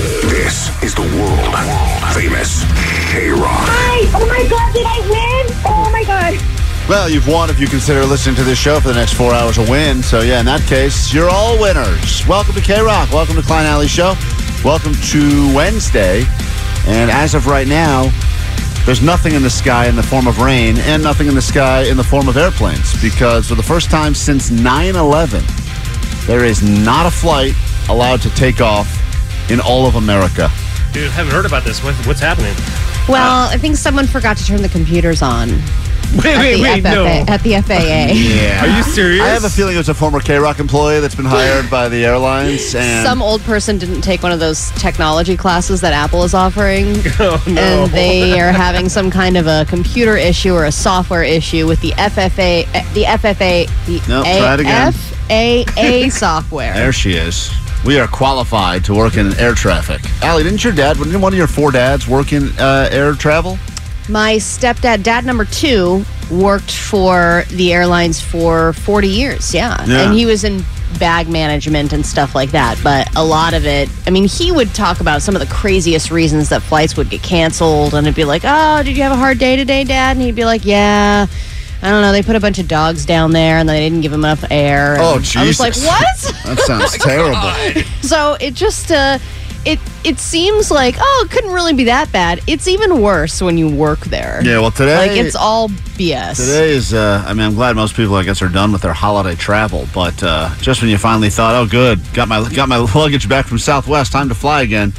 This is the world famous K Rock. Hi! Oh my god, did I win? Oh my god. Well, you've won if you consider listening to this show for the next four hours a win. So, yeah, in that case, you're all winners. Welcome to K Rock. Welcome to Klein Alley Show. Welcome to Wednesday. And as of right now, there's nothing in the sky in the form of rain and nothing in the sky in the form of airplanes because for the first time since 9 11, there is not a flight allowed to take off in all of America. Dude, haven't heard about this. What, what's happening? Well, I think someone forgot to turn the computers on Wait, at, wait, the wait, FFA, no. at the FAA. Yeah. Are you serious? I have a feeling it was a former K Rock employee that's been hired by the airlines. And Some old person didn't take one of those technology classes that Apple is offering. Oh, no. And they are having some kind of a computer issue or a software issue with the FFA, uh, the FFA, the Nope, try it again. FAA software. There she is. We are qualified to work in air traffic. Allie, didn't your dad, didn't one of your four dads work in uh, air travel? My stepdad, dad number two, worked for the airlines for 40 years. Yeah. Yeah. And he was in bag management and stuff like that. But a lot of it, I mean, he would talk about some of the craziest reasons that flights would get canceled. And it'd be like, oh, did you have a hard day today, dad? And he'd be like, yeah. I don't know. They put a bunch of dogs down there and they didn't give them enough air. Oh, I was like, what? That sounds terrible. So it just uh it it seems like oh it couldn't really be that bad. It's even worse when you work there. Yeah, well, today. Like it's all BS. Today is, uh, I mean, I'm glad most people, I guess, are done with their holiday travel. But uh, just when you finally thought, oh, good, got my got my luggage back from Southwest, time to fly again.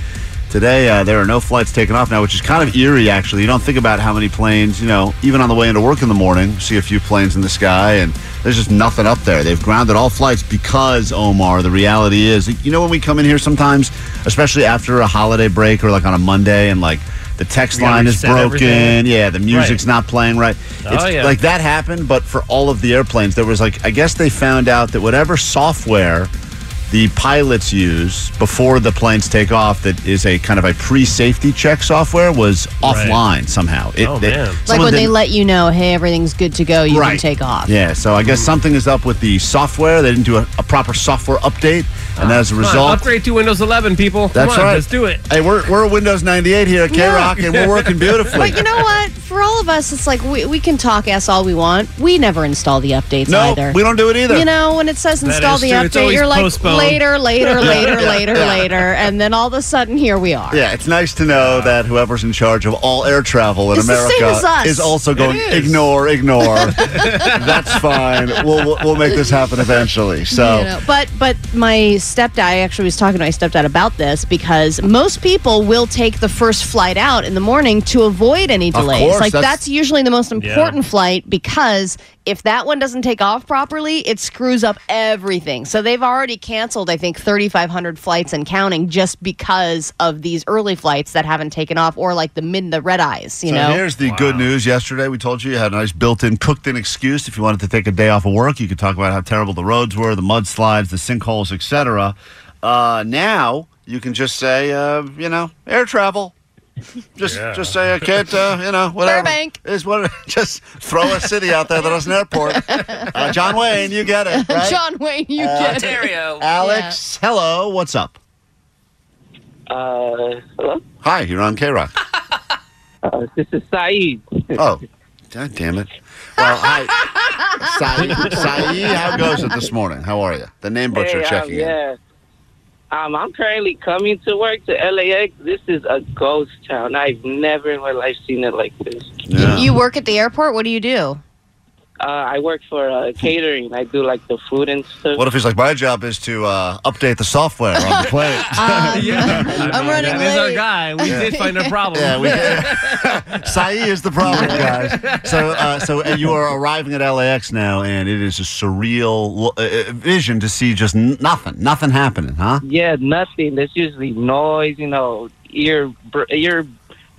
Today, uh, there are no flights taking off now, which is kind of eerie, actually. You don't think about how many planes, you know, even on the way into work in the morning, see a few planes in the sky, and there's just nothing up there. They've grounded all flights because, Omar, the reality is, you know, when we come in here sometimes, especially after a holiday break or like on a Monday, and like the text We line is broken, everything. yeah, the music's Right. not playing right. It's Oh, yeah. like that happened, but for all of the airplanes, there was like I guess they found out that whatever software the pilots use before the planes take off that is a kind of a pre-safety check software was Right. offline somehow. It, Oh, they- man. like someone when they didn't- let you know, hey, everything's good to go, you Right. can take off. yeah, so I guess something is up with the software. They didn't do a, a proper software update, and as a Come on, result, upgrade to Windows 11, people. Come that's on, right. Let's do it. Hey, we're we're Windows 98 here at K Rock, and we're working beautifully. But you know what? For all of us, it's like we, we can talk ass all we want. We never install the updates no, either. we don't do it either. You know, when it says install the true. Update, you're like postponed. later, later, later, Yeah. later, Yeah. later, and then all of a sudden here we are. Yeah, it's nice to know that whoever's in charge of all air travel in It's America is also going is. ignore, ignore. That's fine. We'll, we'll we'll make this happen eventually. So You know, but but my stepdad, I actually was talking to my stepdad about this because most people will take the first flight out in the morning to avoid any delays. course, like that's- that's, usually the most important flight because if that one doesn't take off properly, it screws up everything. So they've already canceled, I think, 3,500 flights and counting just because of these early flights that haven't taken off, or like the mid the red eyes. You So know, here's the good news. Yesterday, we told you you had a nice built-in, cooked-in excuse if you wanted to take a day off of work. You could talk about how terrible the roads were, the mudslides, the sinkholes, etc. Uh, now you can just say, uh, you know, air travel. Just, Yeah. just say I can't, uh, you know, whatever. Burbank. is what. Just throw a city out there that has an airport. Uh, John Wayne, you get it, right? John Wayne, you get it. Alex, hello. What's up? Uh, hello? Hi, you're on K Rock. Uh, this is Saeed. Oh, God damn it. Well, hi. Saeed, Saeed, how goes it this morning? How are you? The name butcher Hey, um, checking in. Yeah. Um, I'm currently coming to work to LAX. This is a ghost town. I've never in my life seen it like this. Yeah. You work at the airport? What do you do? Uh, I work for uh, catering. I do like the food and stuff. What if he's like, my job is to uh, update the software on the plane? yeah, I'm running that is our late. guy. We did find a problem. yeah, we Saeed is the problem, guys. So, uh, so and you are arriving at LAX now, and it is a surreal uh, uh, vision to see just n- nothing, nothing happening, huh? Yeah, nothing. There's usually noise, you know, ear br- ear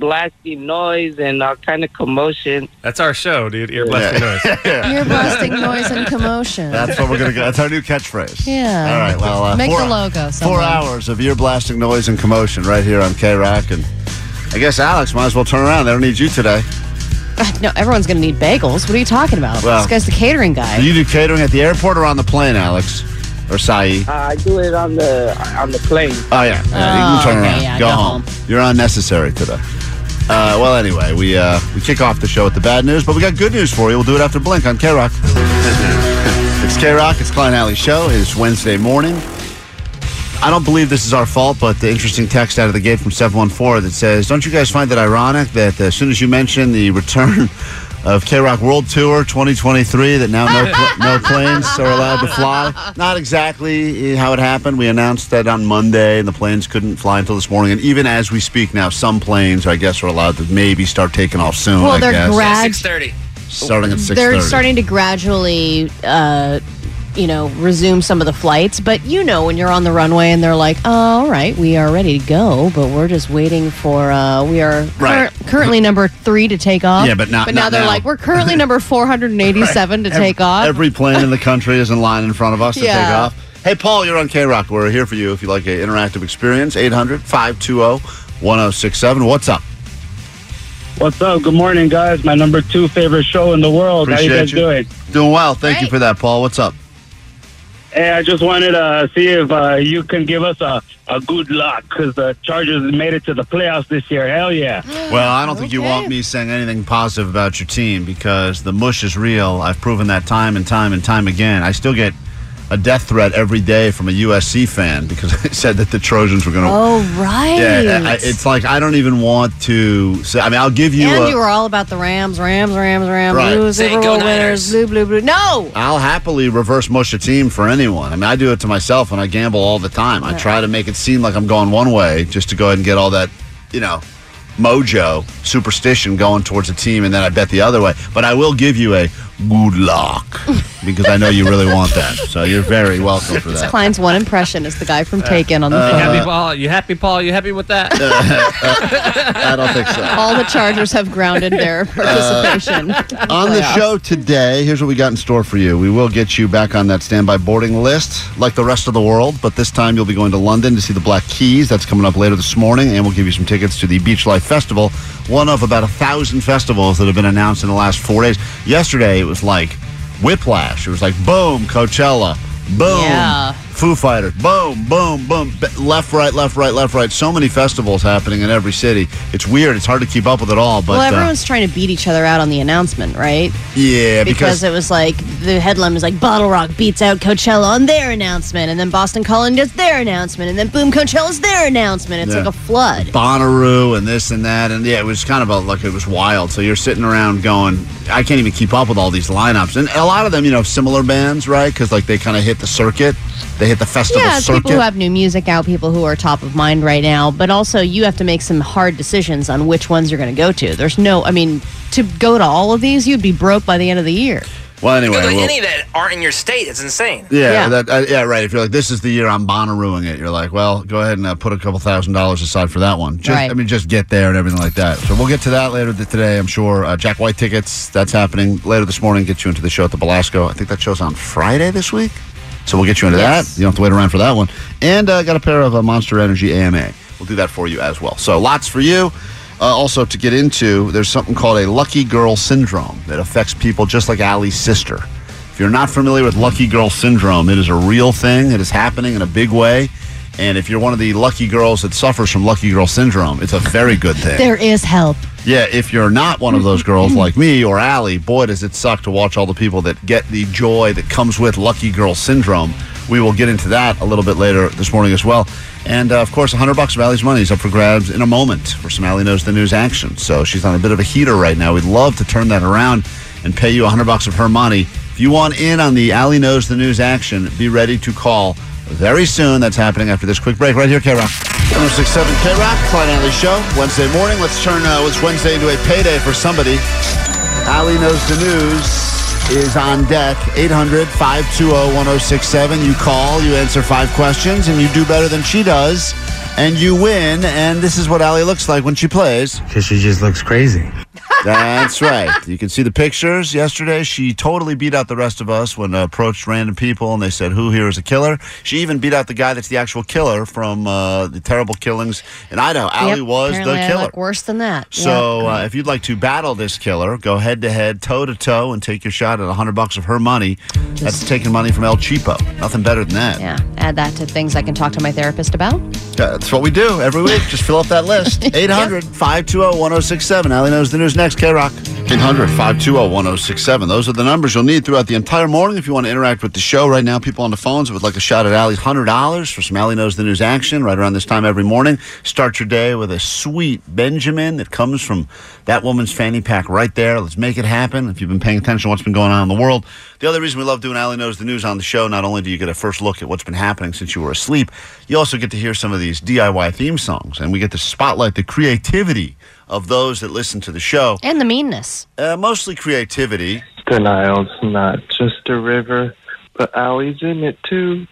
blasting noise and all kind of commotion. That's our show, dude. Ear blasting noise. Ear blasting noise and commotion. That's what we're gonna go. That's our new catchphrase. Yeah. All right. Well, uh, Make four, the logo. Four hours of ear blasting noise and commotion right here on K Rock, and I guess Alex might as well turn around. They don't need you today. no, everyone's going to need bagels. What are you talking about? Well- this guy's the catering guy. Do you do catering at the airport or on the plane, Alex or Saeed? Uh, I do it on the on the plane. Oh yeah, yeah you Oh, can turn okay, around. yeah, go, go home. home. You're unnecessary today. Uh, well, anyway, we uh, we kick off the show with the bad news, but we got good news for you. We'll do it after Blink on K Rock. it's K Rock. It's Klein Alley Show. It's Wednesday morning. I don't believe this is our fault, but the interesting text out of the gate from 714 that says, Don't you guys find it ironic that as soon as you mention the return of K Rock World Tour 2023, that now no, pl- no planes are allowed to fly? Not exactly how it happened. We announced that on Monday, and the planes couldn't fly until this morning. And even as we speak now, some planes, I guess, are allowed to maybe start taking off soon. well, I they're guess. grad- thirty. starting at 6:30. they're starting to gradually, uh, you know, resume some of the flights. But you know, when you're on the runway and they're like, oh, "All right, we are ready to go, but we're just waiting for. Uh, we are Right. cur- currently number three to take off. Yeah, but not- But now not they're now. like, we're currently number 487 to take off. Every plane in the country is in line in front of us to take off. Hey, Paul, you're on K Rock. We're here for you if you'd like an interactive experience. 800 520 1067. What's up? What's up? Good morning, guys. My number two favorite show in the world. How you guys you. doing? Doing well. Thank you for that, Paul. What's up? Hey, I just wanted to see if uh, you can give us a, a good luck because the Chargers made it to the playoffs this year. Hell yeah. Well, I don't think you Okay. want me saying anything positive about your team because the mush is real. I've proven that time and time and time again. I still get a death threat every day from a USC fan because I said that the Trojans were going to. Oh right. Yeah, I, it's like I don't even want to say. I mean, I'll give you. and a- you were all about the Rams, Rams, Rams, Rams, Right. blue Super Bowl winners, blue, blue, blue. No, I'll happily reverse mush a team for anyone. I mean, I do it to myself and I gamble all the time. I try to make it seem like I'm going one way just to go ahead and get all that, you know, mojo, superstition going towards a team, and then I bet the other way. But I will give you a good luck because I know you really want that. So you're very welcome for that. Klein's one impression is the guy from Taken on the You phone. happy, Paul? You happy, Paul? You happy with that? Uh, I don't think so. All the Chargers have grounded their uh, participation. On the show today, here's what we got in store for you. We will get you back on that standby boarding list like the rest of the world, but this time you'll be going to London to see the Black Keys. That's coming up later this morning, and we'll give you some tickets to the Beach Life Festival, one of about a thousand festivals that have been announced in the last four days. Yesterday, it was like whiplash. It was like boom, Coachella, boom, Yeah. Foo Fighters, boom, boom, boom, left, right, left, right, left, right. So many festivals happening in every city. It's weird. It's hard to keep up with it all, but well, uh, everyone's trying to beat each other out on the announcement, right? yeah, Because, it was like the headline was like Bottle Rock beats out Coachella on their announcement, and then Boston Calling does their announcement, and then boom, Coachella's their announcement. It's Yeah. like a flood. Bonnaroo and this and that, and yeah, it was kind of a, like it was wild. So you're sitting around going, I can't even keep up with all these lineups, and a lot of them, you know, similar bands, right? Because like they kind of hit the circuit, they hit the festival Yeah, it's circuit. people who have new music out, people who are top of mind right now, but also you have to make some hard decisions on which ones you're going to go to. There's no, I mean, to go to all of these, you'd be broke by the end of the year. well, anyway, Go to well- any that aren't in your state. It's insane. yeah, Yeah. That, uh, yeah, right. If you're like, this is the year I'm Bonnarooing it, you're like, well, go ahead and uh, put a couple thousand dollars aside for that one. Just, Right. I mean, just get there and everything like that. So we'll get to that later today, I'm sure. Uh, Jack White tickets, that's happening later this morning. Get you into the show at the Belasco. I think that show's on Friday this week. So we'll get you into Yes. that. You don't have to wait around for that one. And uh, got a pair of uh, Monster Energy AMA. We'll do that for you as well. So lots for you. Uh, also, to get into, there's something called a lucky girl syndrome that affects people just like Allie's sister. If you're not familiar with lucky girl syndrome, it is a real thing. It is happening in a big way. And if you're one of the lucky girls that suffers from lucky girl syndrome, it's a very good thing. There is help. Yeah, if you're not one of those girls like me or Allie, boy, does it suck to watch all the people that get the joy that comes with lucky girl syndrome We will get into that a little bit later this morning as well. And uh, of course, 100 bucks of Allie's money is up for grabs in a moment for some Allie Knows the News action. So she's on a bit of a heater right now. We'd love to turn that around and pay you 100 bucks of her money. If you want in on the Allie Knows the News action, be ready to call very soon. That's happening after this quick break right here, K Rock. 1067 K Rock, Klein Alley Show, Wednesday morning. Let's turn uh, what's Wednesday into a payday for somebody. Allie Knows the News is on deck. 800 520 1067. You call, you answer five questions, and you do better than she does, and you win. And this is what Allie looks like when she plays. Because she just looks crazy. That's right. You can see the pictures. Yesterday, she totally beat out the rest of us when uh, approached random people and they said, Who here is a killer? She even beat out the guy that's the actual killer from uh, the terrible killings in Idaho. Allie Yep, was apparently the killer. look worse than that. So, Yep. uh, if you'd like to battle this killer, go head to head, toe to toe, and take your shot at 100 bucks of her money. That's taking money from El Cheapo. Nothing better than that. yeah, add that to things I can talk to my therapist about. That's what we do every week. Just fill up that list. 800 520 1067. Allie knows the news next. K Rock. 800 520 1067. Those are the numbers you'll need throughout the entire morning if you want to interact with the show. Right now, people on the phones would like a shot at Allie's $100 for some Allie Knows the News action right around this time every morning. Start your day with a sweet Benjamin that comes from that woman's fanny pack right there. Let's make it happen. If you've been paying attention to what's been going on in the world, the other reason we love doing Allie Knows the News on the show, not only do you get a first look at what's been happening since you were asleep, you also get to hear some of these DIY theme songs, and we get to spotlight the creativity of those that listen to the show. And the meanness. Uh, mostly creativity. The Nile's not just a river, but Allie's in it too.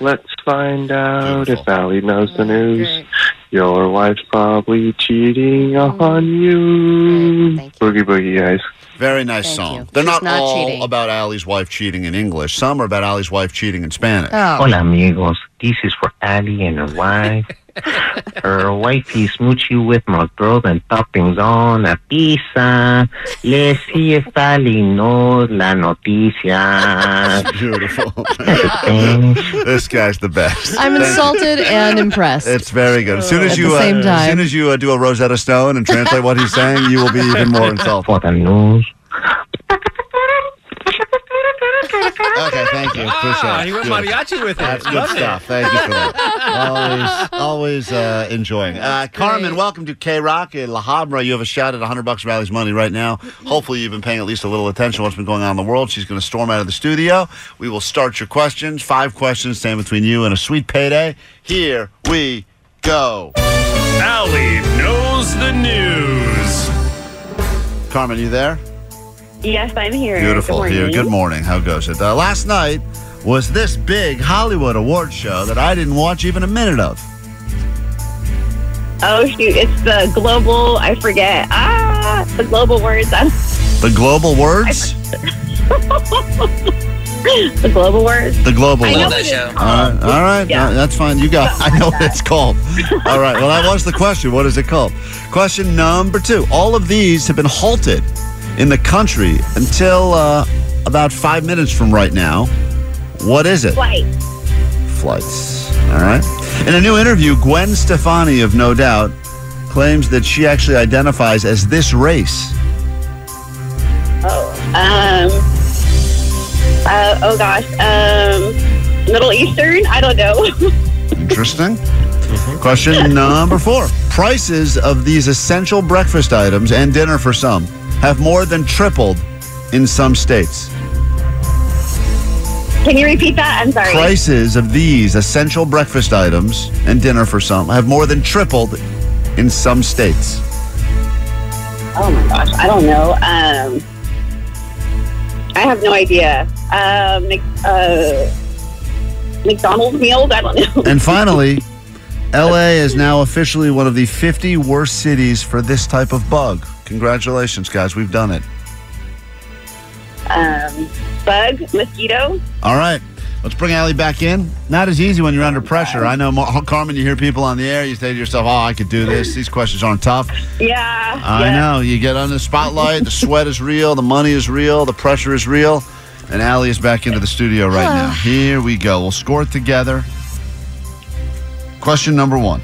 Let's find out if Allie knows the news. Your wife's probably cheating on you. Thank you. Boogie boogie guys. Very nice Thank song. you. They're not, not all cheating. about Allie's wife cheating in English. Some are about Allie's wife cheating in Spanish. Oh. Hola, amigos. This is for Allie and her wife. Her wifey smoochy with my throw than toppings on a pizza. Let's see if Allie knows la noticia. Beautiful. This guy's the best. I'm Thank you. insulted and impressed. It's very good. As soon as At you the uh, same as soon as you uh, do a Rosetta Stone and translate what he's saying, you will be even more insulted. For the news. Okay, thank you. Appreciate Ah, it. he went Beautiful. mariachi with it. That's good Love it. stuff. Thank you for that. always, always uh, enjoying. Uh, Carmen, welcome to K Rock in La Habra. You have a shot at 100 bucks of Allie's money right now. Hopefully, you've been paying at least a little attention to what's been going on in the world. She's going to storm out of the studio. We will start your questions. Five questions stand between you and a sweet payday. Here we go. Allie knows the news. Carmen, you there? Yes, I'm here. Beautiful Good here. morning. Good morning. How goes it? Uh, last night was this big Hollywood award show that I didn't watch even a minute of. Oh shoot, it's the global. I forget. Ah, the global words. I'm, The Global Words? the global words. The Global I know Words. what it is All right, all right. Yeah. that's fine. You got. I know what it's called. All right. Well, that was the question. What is it called? Question number two. All of these have been halted in the country until uh, about five minutes from right now. What is it? Flight. Flights. All right. In a new interview, Gwen Stefani of No Doubt claims that she actually identifies as this race. Oh. Um. Uh, oh gosh. Um. Middle Eastern. I don't know. Interesting. Question number four. Prices of these essential breakfast items and dinner for some have more than tripled in some states. Can you repeat that? I'm sorry. Prices of these essential breakfast items and dinner for some have more than tripled in some states. Oh my gosh. I don't know. Um. I have no idea. Um. Mc, uh. McDonald's meals. I don't know. And finally, LA is now officially one of the 50 worst cities for this type of bug. Congratulations, guys. We've done it. um. Bug. Mosquito. All right. Let's bring Allie back in. Not as easy when you're under pressure. I know, Mar- Carmen, you hear people on the air, you say to yourself, oh, I could do this. These questions aren't tough. Yeah. I yeah. know. You get on the spotlight, the sweat is real, the money is real, the pressure is real. And Allie is back into the studio right now. Here we go. We'll score it together. Question number one.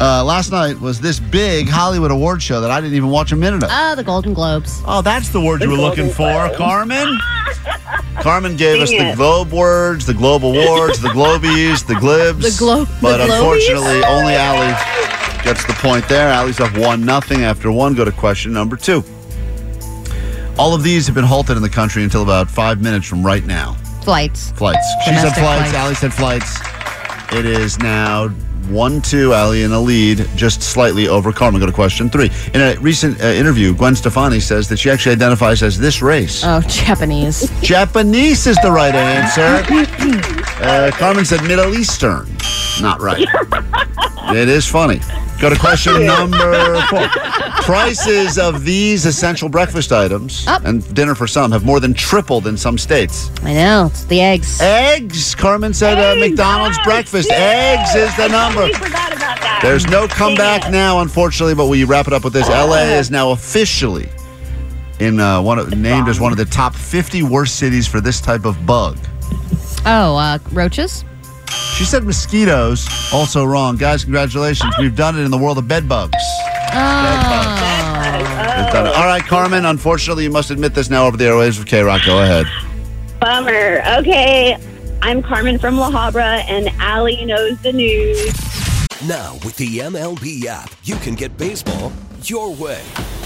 Uh, last night was this big Hollywood award show that I didn't even watch a minute of. Ah, the Golden Globes. Oh, that's the word you were looking for, Carmen. Carmen gave us Dang the it. Globe words, the Globe Awards, the Globies, the Glibs. The Glo- But the unfortunately, only Allie gets the point there. Allie's up one nothing after one. Go to question number two. All of these have been halted in the country until about five minutes from right now. Flights. Flights. She said flights. flights. Allie said flights. It is now one two. Allie in the lead, just slightly over Carmen. Go to question three. In a recent uh, interview, Gwen Stefani says that she actually identifies as this race. Oh, Japanese. Japanese is the right answer. Uh, Carmen said Middle Eastern. Not right. it is funny. Go to question number four. Prices of these essential breakfast items Up. and dinner for some have more than tripled in some states. I know. It's the eggs. Eggs. Carmen said uh, Eggs. McDonald's breakfast. Eggs is the number. totally forgot about that. There's no comeback now, unfortunately. But we wrap it up with this. LA is now officially in uh, one of, named as one of the top 50 worst cities for this type of bug. Oh, uh, roaches? She said mosquitoes. Also wrong, guys. Congratulations. We've done it in the world of bed bugs. Oh. We've done it. All right, Carmen. Unfortunately, you must admit this now over the airwaves of K Rock. Go ahead. Bummer. Okay. I'm Carmen from La Habra, and Allie knows the news. Now, with the MLB app, you can get baseball your way.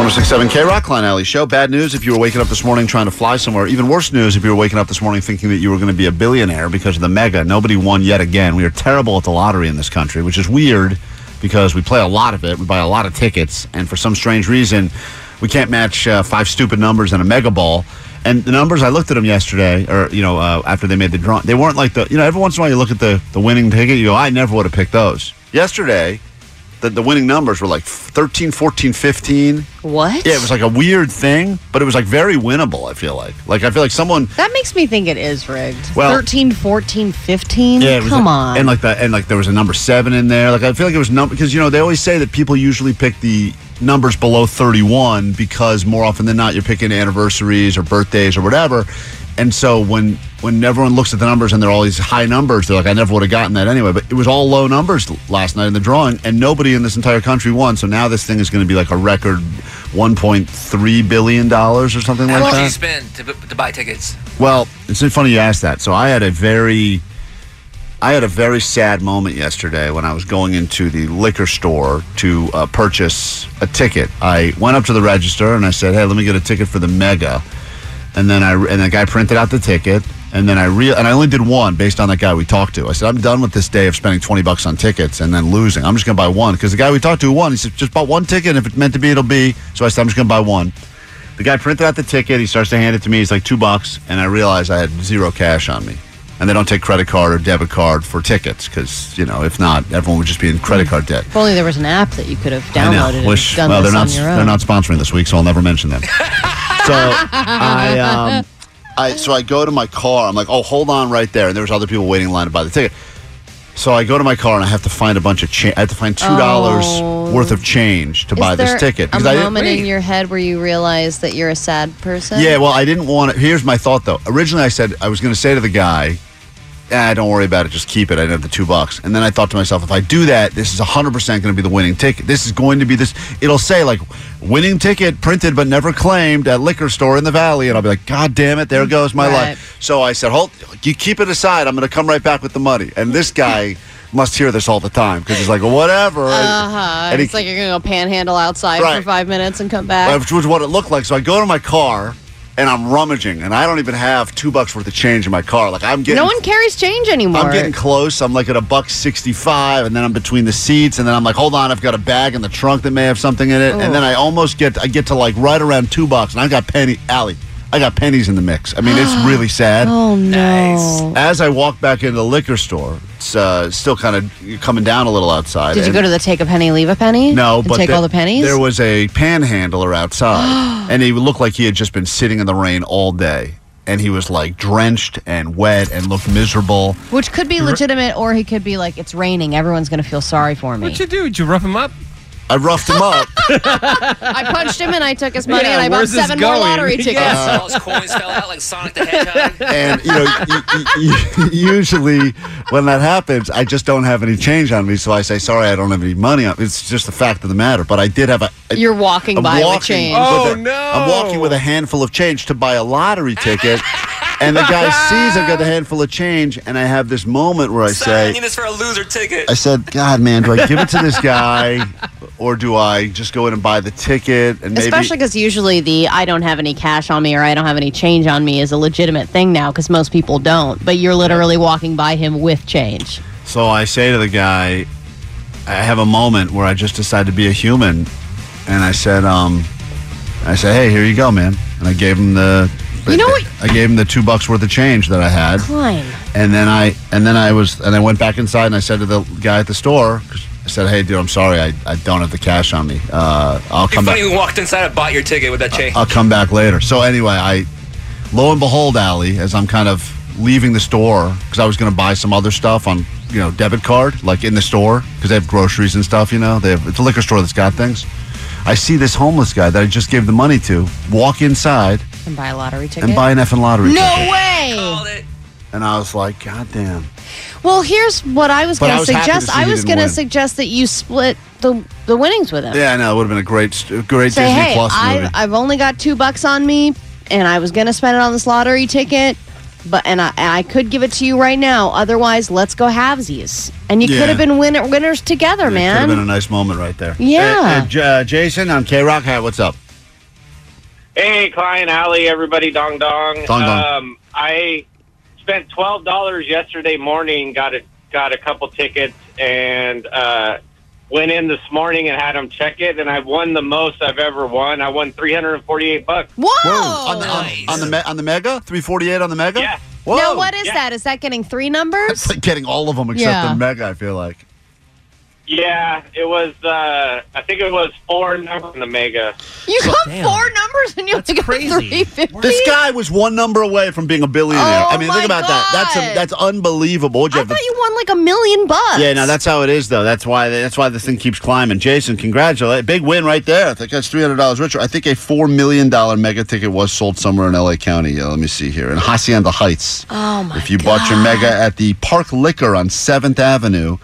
1067 K Rock Klein Alley Show. Bad news if you were waking up this morning trying to fly somewhere. Even worse news if you were waking up this morning thinking that you were going to be a billionaire because of the mega. Nobody won yet again. We are terrible at the lottery in this country, which is weird because we play a lot of it. We buy a lot of tickets, and for some strange reason, we can't match uh, five stupid numbers in a mega ball. And the numbers, I looked at them yesterday, or you know, uh, after they made the draw, they weren't like the. You know, every once in a while you look at the the winning ticket, you go, I never would have picked those. Yesterday, the, the winning numbers were like 13, 14, 15. What? Yeah, it was like a weird thing, but it was like very winnable, I feel like. Like, I feel like someone. That makes me think it is rigged. Well- 13, 14, 15? Yeah, Come on. And like that, and like there was a number seven in there. Like I feel like it was number because you know they always say that people usually pick the numbers below thirty-one because more often than not you're picking anniversaries or birthdays or whatever. And so when when everyone looks at the numbers and they're all these high numbers, they're like, I never would have gotten that anyway. But it was all low numbers last night in the drawing, and nobody in this entire country won. So now this thing is going to be like a record one point three billion dollars or something How like much do that. you spend to, to buy tickets? Well, it's funny you asked that. So I had a very, I had a very sad moment yesterday when I was going into the liquor store to uh, purchase a ticket. I went up to the register and I said, "Hey, let me get a ticket for the Mega," and then I and the guy printed out the ticket. And then I real and I only did one based on that guy we talked to. I said I'm done with this day of spending twenty bucks on tickets and then losing. I'm just gonna buy one because the guy we talked to won. He said just bought one ticket. And if it's meant to be, it'll be. So I said I'm just gonna buy one. The guy printed out the ticket. He starts to hand it to me. He's like two bucks, and I realize I had zero cash on me. And they don't take credit card or debit card for tickets because you know if not, everyone would just be in credit card debt. if only there was an app that you could have downloaded Wish, and done well, this they're on not. your own. They're not sponsoring this week, so I'll never mention them. so I, um, I, so I go to my car. I'm like, oh, hold on right there. And there was other people waiting in line to buy the ticket. So I go to my car and I have to find a bunch of change. I have to find two dollars Oh. worth of change to buy this ticket A I moment in your head where you realize that you're a sad person. Yeah, well, I didn't want to. Here's my thought, though. Originally, I said I was going to say to the guy, ah, don't worry about it. Just keep it. I have the two bucks. And then I thought to myself, if I do that, this is 100% going to be the winning ticket. This is going to be this. It'll say, like, winning ticket printed but never claimed at liquor store in the valley. And I'll be like, God damn it. There goes my Right. life. So I said, hold, you keep it aside. I'm going to come right back with the money. And this guy must hear this all the time because he's like, whatever. Uh-huh. and he- It's like you're gonna go panhandle outside Right. for five minutes and come back. which was what it looked like. So I go to my car and I'm rummaging, and I don't even have two bucks worth of change in my car. Like I'm getting, no one carries change anymore. I'm getting close. I'm like at a buck sixty-five, and then I'm between the seats, and then I'm like, hold on, I've got a bag in the trunk that may have something in it, and then I almost get, I get to like right around two bucks, and I got penny, Allie, I got pennies in the mix. I mean, it's really sad. oh no. Nice. As I walk back into the liquor store, it's uh, still kind of coming down a little outside. Did you and- go to the take a penny, leave a penny? no, and but take there- all the pennies. There was a panhandler outside, and he looked like he had just been sitting in the rain all day. and he was like drenched and wet and looked miserable. Which could be legitimate, or he could be like, it's raining. Everyone's going to feel sorry for me. What'd you do? Did you rough him up? I roughed him up. I punched him and I took his money Yeah, and I bought where's this seven more going? lottery tickets. Yeah. All his coins fell out like Sonic the Hedgehog. and you know, y- y- y- usually when that happens, I just don't have any change on me, so I say sorry, I don't have any money on. It's just the fact of the matter. But I did have a. a You're walking I'm by with walking change. Oh, with a- no. I'm walking with a handful of change to buy a lottery ticket. And the guy sees I've got a handful of change, and I have this moment where I Sorry, I say, need this for a loser ticket. I said, God, man, do I give it to this guy, or do I just go in and buy the ticket? And maybe Especially because usually the I don't have any cash on me or I don't have any change on me is a legitimate thing now because most people don't. But you're literally walking by him with change. So I say to the guy, I have a moment where I just decide to be a human, and I said, um, I said, hey, here you go, man, and I gave him the. You know what- I gave him the two bucks worth of change that I had, Fine. and then I and then I was and I went back inside and I said to the guy at the store. I said, hey, dude, I'm sorry, I, I don't have the cash on me. Uh, I'll It'd be come back. funny we walked inside and bought your ticket with that change. I'll come back later. So anyway, I lo and behold, Allie, as I'm kind of leaving the store because I was going to buy some other stuff on you know debit card, like in the store because they have groceries and stuff. You know, they have it's a liquor store that's got things. I see this homeless guy that I just gave the money to walk inside And buy a lottery ticket. and buy an effing lottery ticket. no ticket, way. And I was like, God damn. Well, here's what I was But going I to was happy to suggest. see I he was didn't going to win. suggest that you split the the winnings with him. Yeah, I know it would have been a great, great Say, Disney hey, Plus movie. I, I've only got two bucks on me, and I was going to spend it on this lottery ticket, but and I, I could give it to you right now. Otherwise, let's go halvesies. And you Yeah. could have been winner, winners together, Could have man. been a nice moment right there. Yeah. Uh, uh, J- uh, Jason on K Rock. Hi, what's up? Hey, Klein, Alley, everybody, dong dong. Dong dong. Um, I spent twelve dollars yesterday morning. Got a got a couple tickets and uh, went in this morning and had them check it. And I won the most I've ever won. I won three hundred and forty eight bucks. Whoa! On the, on, on the me- on the Mega, three forty eight on the Mega. Yeah. Whoa. Now, what is Yeah. that? Is that getting three numbers? It's like getting all of them except Yeah. the Mega. I feel like. Yeah, it was. Uh, I think it was four numbers in the mega. You got Damn. four numbers and you have to go crazy. three fifty. This guy was one number away from being a billionaire. Oh I mean, think about that. That's a, that's unbelievable. What'd you I have to- thought you won like a million bucks. yeah, no, that's how it is, though. That's why that's why this thing keeps climbing. Jason, congratulate! Big win right there. I think that's three hundred dollars richer. I think a four million dollar mega ticket was sold somewhere in L.A. County. Uh, let me see here in Hacienda Heights. Oh my god. If you bought your mega at the Park Liquor on 7th Avenue,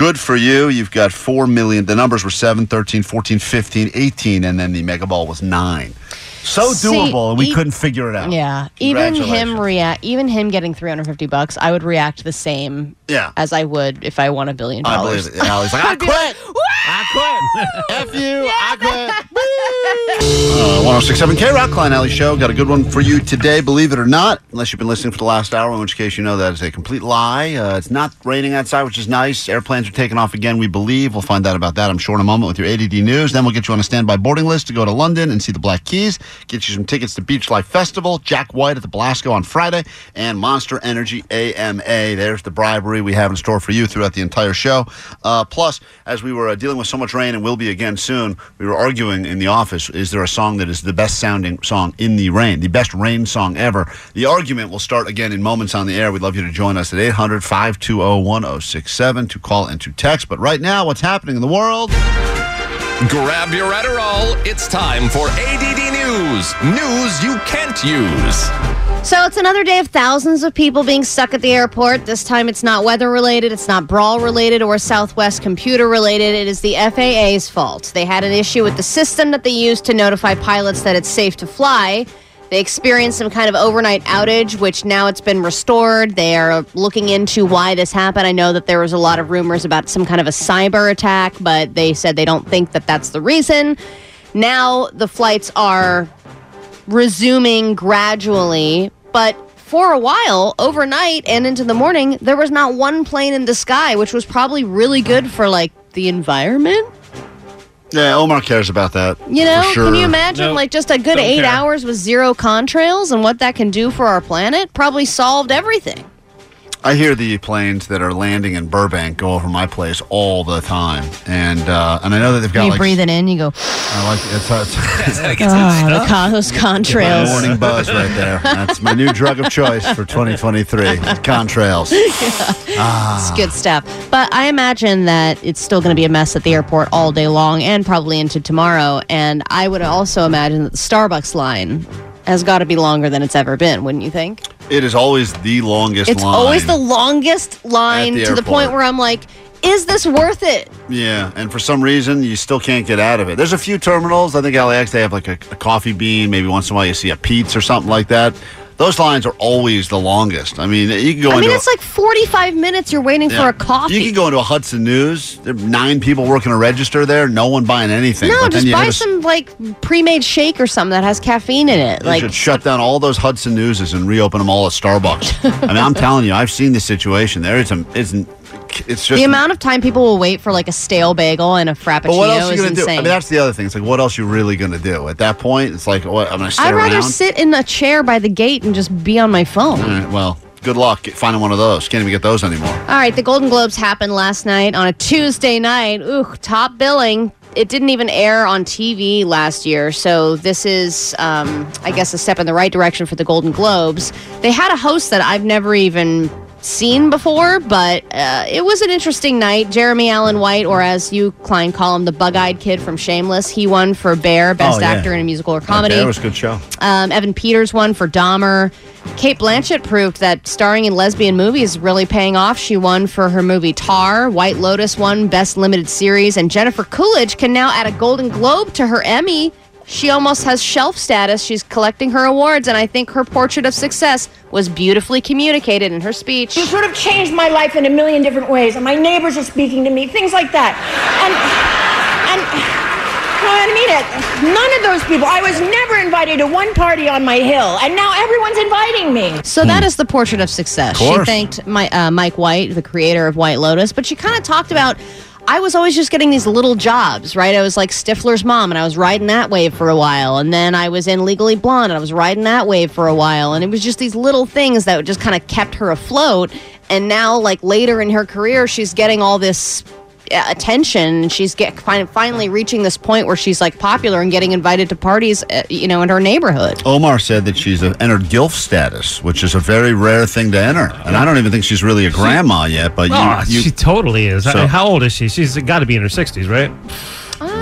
good for you. You've got 4 million. The numbers were 7, 13, 14, 15, 18, and then the mega ball was 9. So doable, and we e- couldn't figure it out. Yeah, even him react. Even him getting three hundred fifty bucks, I would react the same Yeah. as I would if I won a billion I dollars. believe it. Allie's like, I quit. I quit. F you. I quit. Uh, 1067 K Rock Klein Alley Show. Got a good one for you today, believe it or not. Unless you've been listening for the last hour, in which case you know that is a complete lie. Uh, it's not raining outside, which is nice. Airplanes are taking off again, we believe. We'll find out about that, I'm sure, in a moment with your ADD news. Then we'll get you on a standby boarding list to go to London and see the Black Keys. Get you some tickets to Beach Life Festival, Jack White at the Belasco on Friday, and Monster Energy AMA. There's the bribery we have in store for you throughout the entire show. Uh, plus, as we were uh, dealing with so much rain and will be again soon, we were arguing in the office is there a song that is the best sounding song in the rain, the best rain song ever? The argument will start again in moments on the air. We'd love you to join us at 800 520 1067 to call and to text. But right now, what's happening in the world? Grab your Adderall. It's time for ADD News. News you can't use. So it's another day of thousands of people being stuck at the airport. This time it's not weather related, it's not brawl related or Southwest computer related. It is the FAA's fault. They had an issue with the system that they used to notify pilots that it's safe to fly. They experienced some kind of overnight outage, which now it's been restored. They are looking into why this happened. I know that there was a lot of rumors about some kind of a cyber attack, but they said they don't think that that's the reason. Now the flights are resuming gradually, but for a while, overnight and into the morning, there was not one plane in the sky, which was probably really good for like the environment. Yeah, Omar cares about that. You know, sure. can you imagine Nope, like just a good don't eight care. hours with zero contrails and what that can do for our planet? Probably solved everything. I hear the planes that are landing in Burbank go over my place all the time, and uh, and I know that they've got you like breathe it in, you go. I like it's, it's, Oh, the con- those contrails. morning buzz right there. That's my new drug of choice for 2023. Contrails. Ah. It's good stuff. But I imagine that it's still going to be a mess at the airport all day long and probably into tomorrow. And I would also imagine that the Starbucks line has got to be longer than it's ever been, wouldn't you think? It is always the longest It's line. always the longest line the to the point where I'm like, is this worth it? Yeah, and for some reason you still can't get out of it. There's a few terminals. I think LAX they have like a, a coffee bean. Maybe once in a while you see a Peet's or something like that. Those lines are always the longest. I mean, you can go I into mean, a- it's like 45 minutes you're waiting yeah. for a coffee. You can go into a Hudson News. There are nine people working a register there. No one buying anything. no, But then just you buy a- some like pre-made shake or something that has caffeine in it. They Like should shut down all those Hudson Newses and reopen them all at Starbucks. I mean, I'm telling you, I've seen this situation. There is a, it's, it's just the amount of time people will wait for like a stale bagel and a frappuccino But what else are you gonna do? insane. I mean, that's the other thing. It's like, what else you really gonna do at that point? It's like, what? I'm gonna sit I'd rather around. sit in a chair by the gate and just be on my phone. All right, well, good luck get- finding one of those. Can't even get those anymore. All right, the Golden Globes happened last night on a Tuesday night. Ooh, top billing. It didn't even air on TV last year, so this is, um, I guess, a step in the right direction for the Golden Globes. They had a host that I've never even seen before, but uh, it was an interesting night. Jeremy Allen White, or as you, Klein, call him, the bug-eyed kid from Shameless, he won for Bear, Best Oh, yeah. Actor in a Musical or Comedy. That was a good show. Um, Evan Peters won for Dahmer. Cate Blanchett proved that starring in lesbian movies is really paying off. She won for her movie Tar. White Lotus won Best Limited Series. And Jennifer Coolidge can now add a Golden Globe to her Emmy. She almost has shelf status. She's collecting her awards, and I think her portrait of success was beautifully communicated in her speech. You sort of changed my life in a million different ways, and my neighbors are speaking to me, things like that. And, and, no, I mean it. None of those people. I was never invited to one party on my hill, and now everyone's inviting me. So that is the portrait of success. Of She thanked my, uh, Mike White, the creator of White Lotus, but she kind of talked about. I was always just getting these little jobs, right? I was like Stifler's mom, and I was riding that wave for a while, and then I was in Legally Blonde, and I was riding that wave for a while, and it was just these little things that just kind of kept her afloat. And now, like later in her career, she's getting all this attention, and she's get finally reaching this point where she's like popular and getting invited to parties, uh, you know, in her neighborhood. Omar said that she's uh, entered GILF status, which is a very rare thing to enter. And I don't even think she's really a grandma yet, but you, Oh, you she totally is. I So- mean, how old is she? She's got to be in her 60s, right?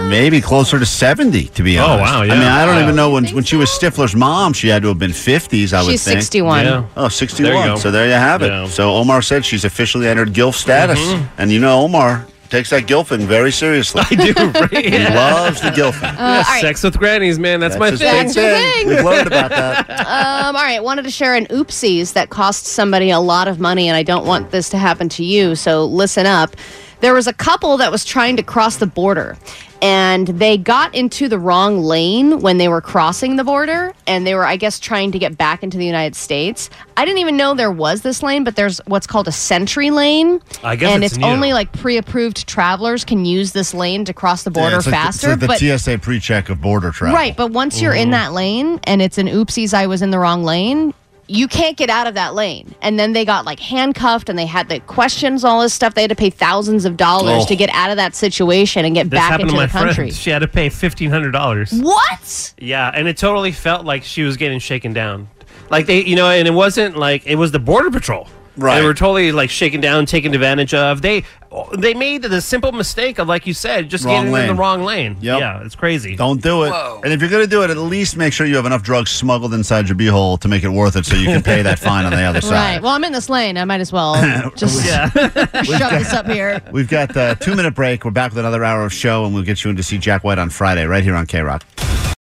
maybe closer to 70, to be honest. Oh, honest. wow, I mean, I don't Wow. even know when, when she was Stifler's mom, she had to have been 50s, I would She's think. 61. Yeah. Oh, 61. There you go. So there you have it. Yeah. So Omar said she's officially entered GILF status. Mhm. And you know, Omar takes that GILFing very seriously. I do, right? He Yeah. loves the GILFing. Uh, all right. Sex with grannies, man. That's, my his thing. thing. We've learned about that. um, all right, wanted to share an oopsies that cost somebody a lot of money, and I don't want this to happen to you. So listen up. There was a couple that was trying to cross the border, and they got into the wrong lane when they were crossing the border, and they were, I guess, trying to get back into the United States. I didn't even know there was this lane, but there's what's called a SENTRI lane. I guess and it's it's, new. only like pre-approved travelers can use this lane to cross the border Yeah, it's like the- faster. it's like but the TSA pre-check of border travel. Right, but once you're in mm-hmm. that lane and it's an oopsies, I was in the wrong lane. You can't get out of that lane. And then they got like handcuffed and they had the questions, all this stuff. They had to pay thousands of dollars Oh. to get out of that situation and get This back into to my the country. friend. She had to pay $1,500. What? Yeah, and it totally felt like she was getting shaken down. Like they, you know, and it wasn't like it was the border patrol. Right. They were totally like shaken down, taken advantage of. They they made the simple mistake of like you said, just Wrong getting in lane. the wrong lane. Yep. Yeah, it's crazy. Don't do it. And if you're going to do it, at least make sure you have enough drugs smuggled inside your beehole to make it worth it so you can pay that fine on the other side. Right. side. Well, I'm in this lane. I might as well just shove this up here. We've got a two minute break. We're back with another hour of show, and we'll get you in to see Jack White on Friday, right here on K Rock.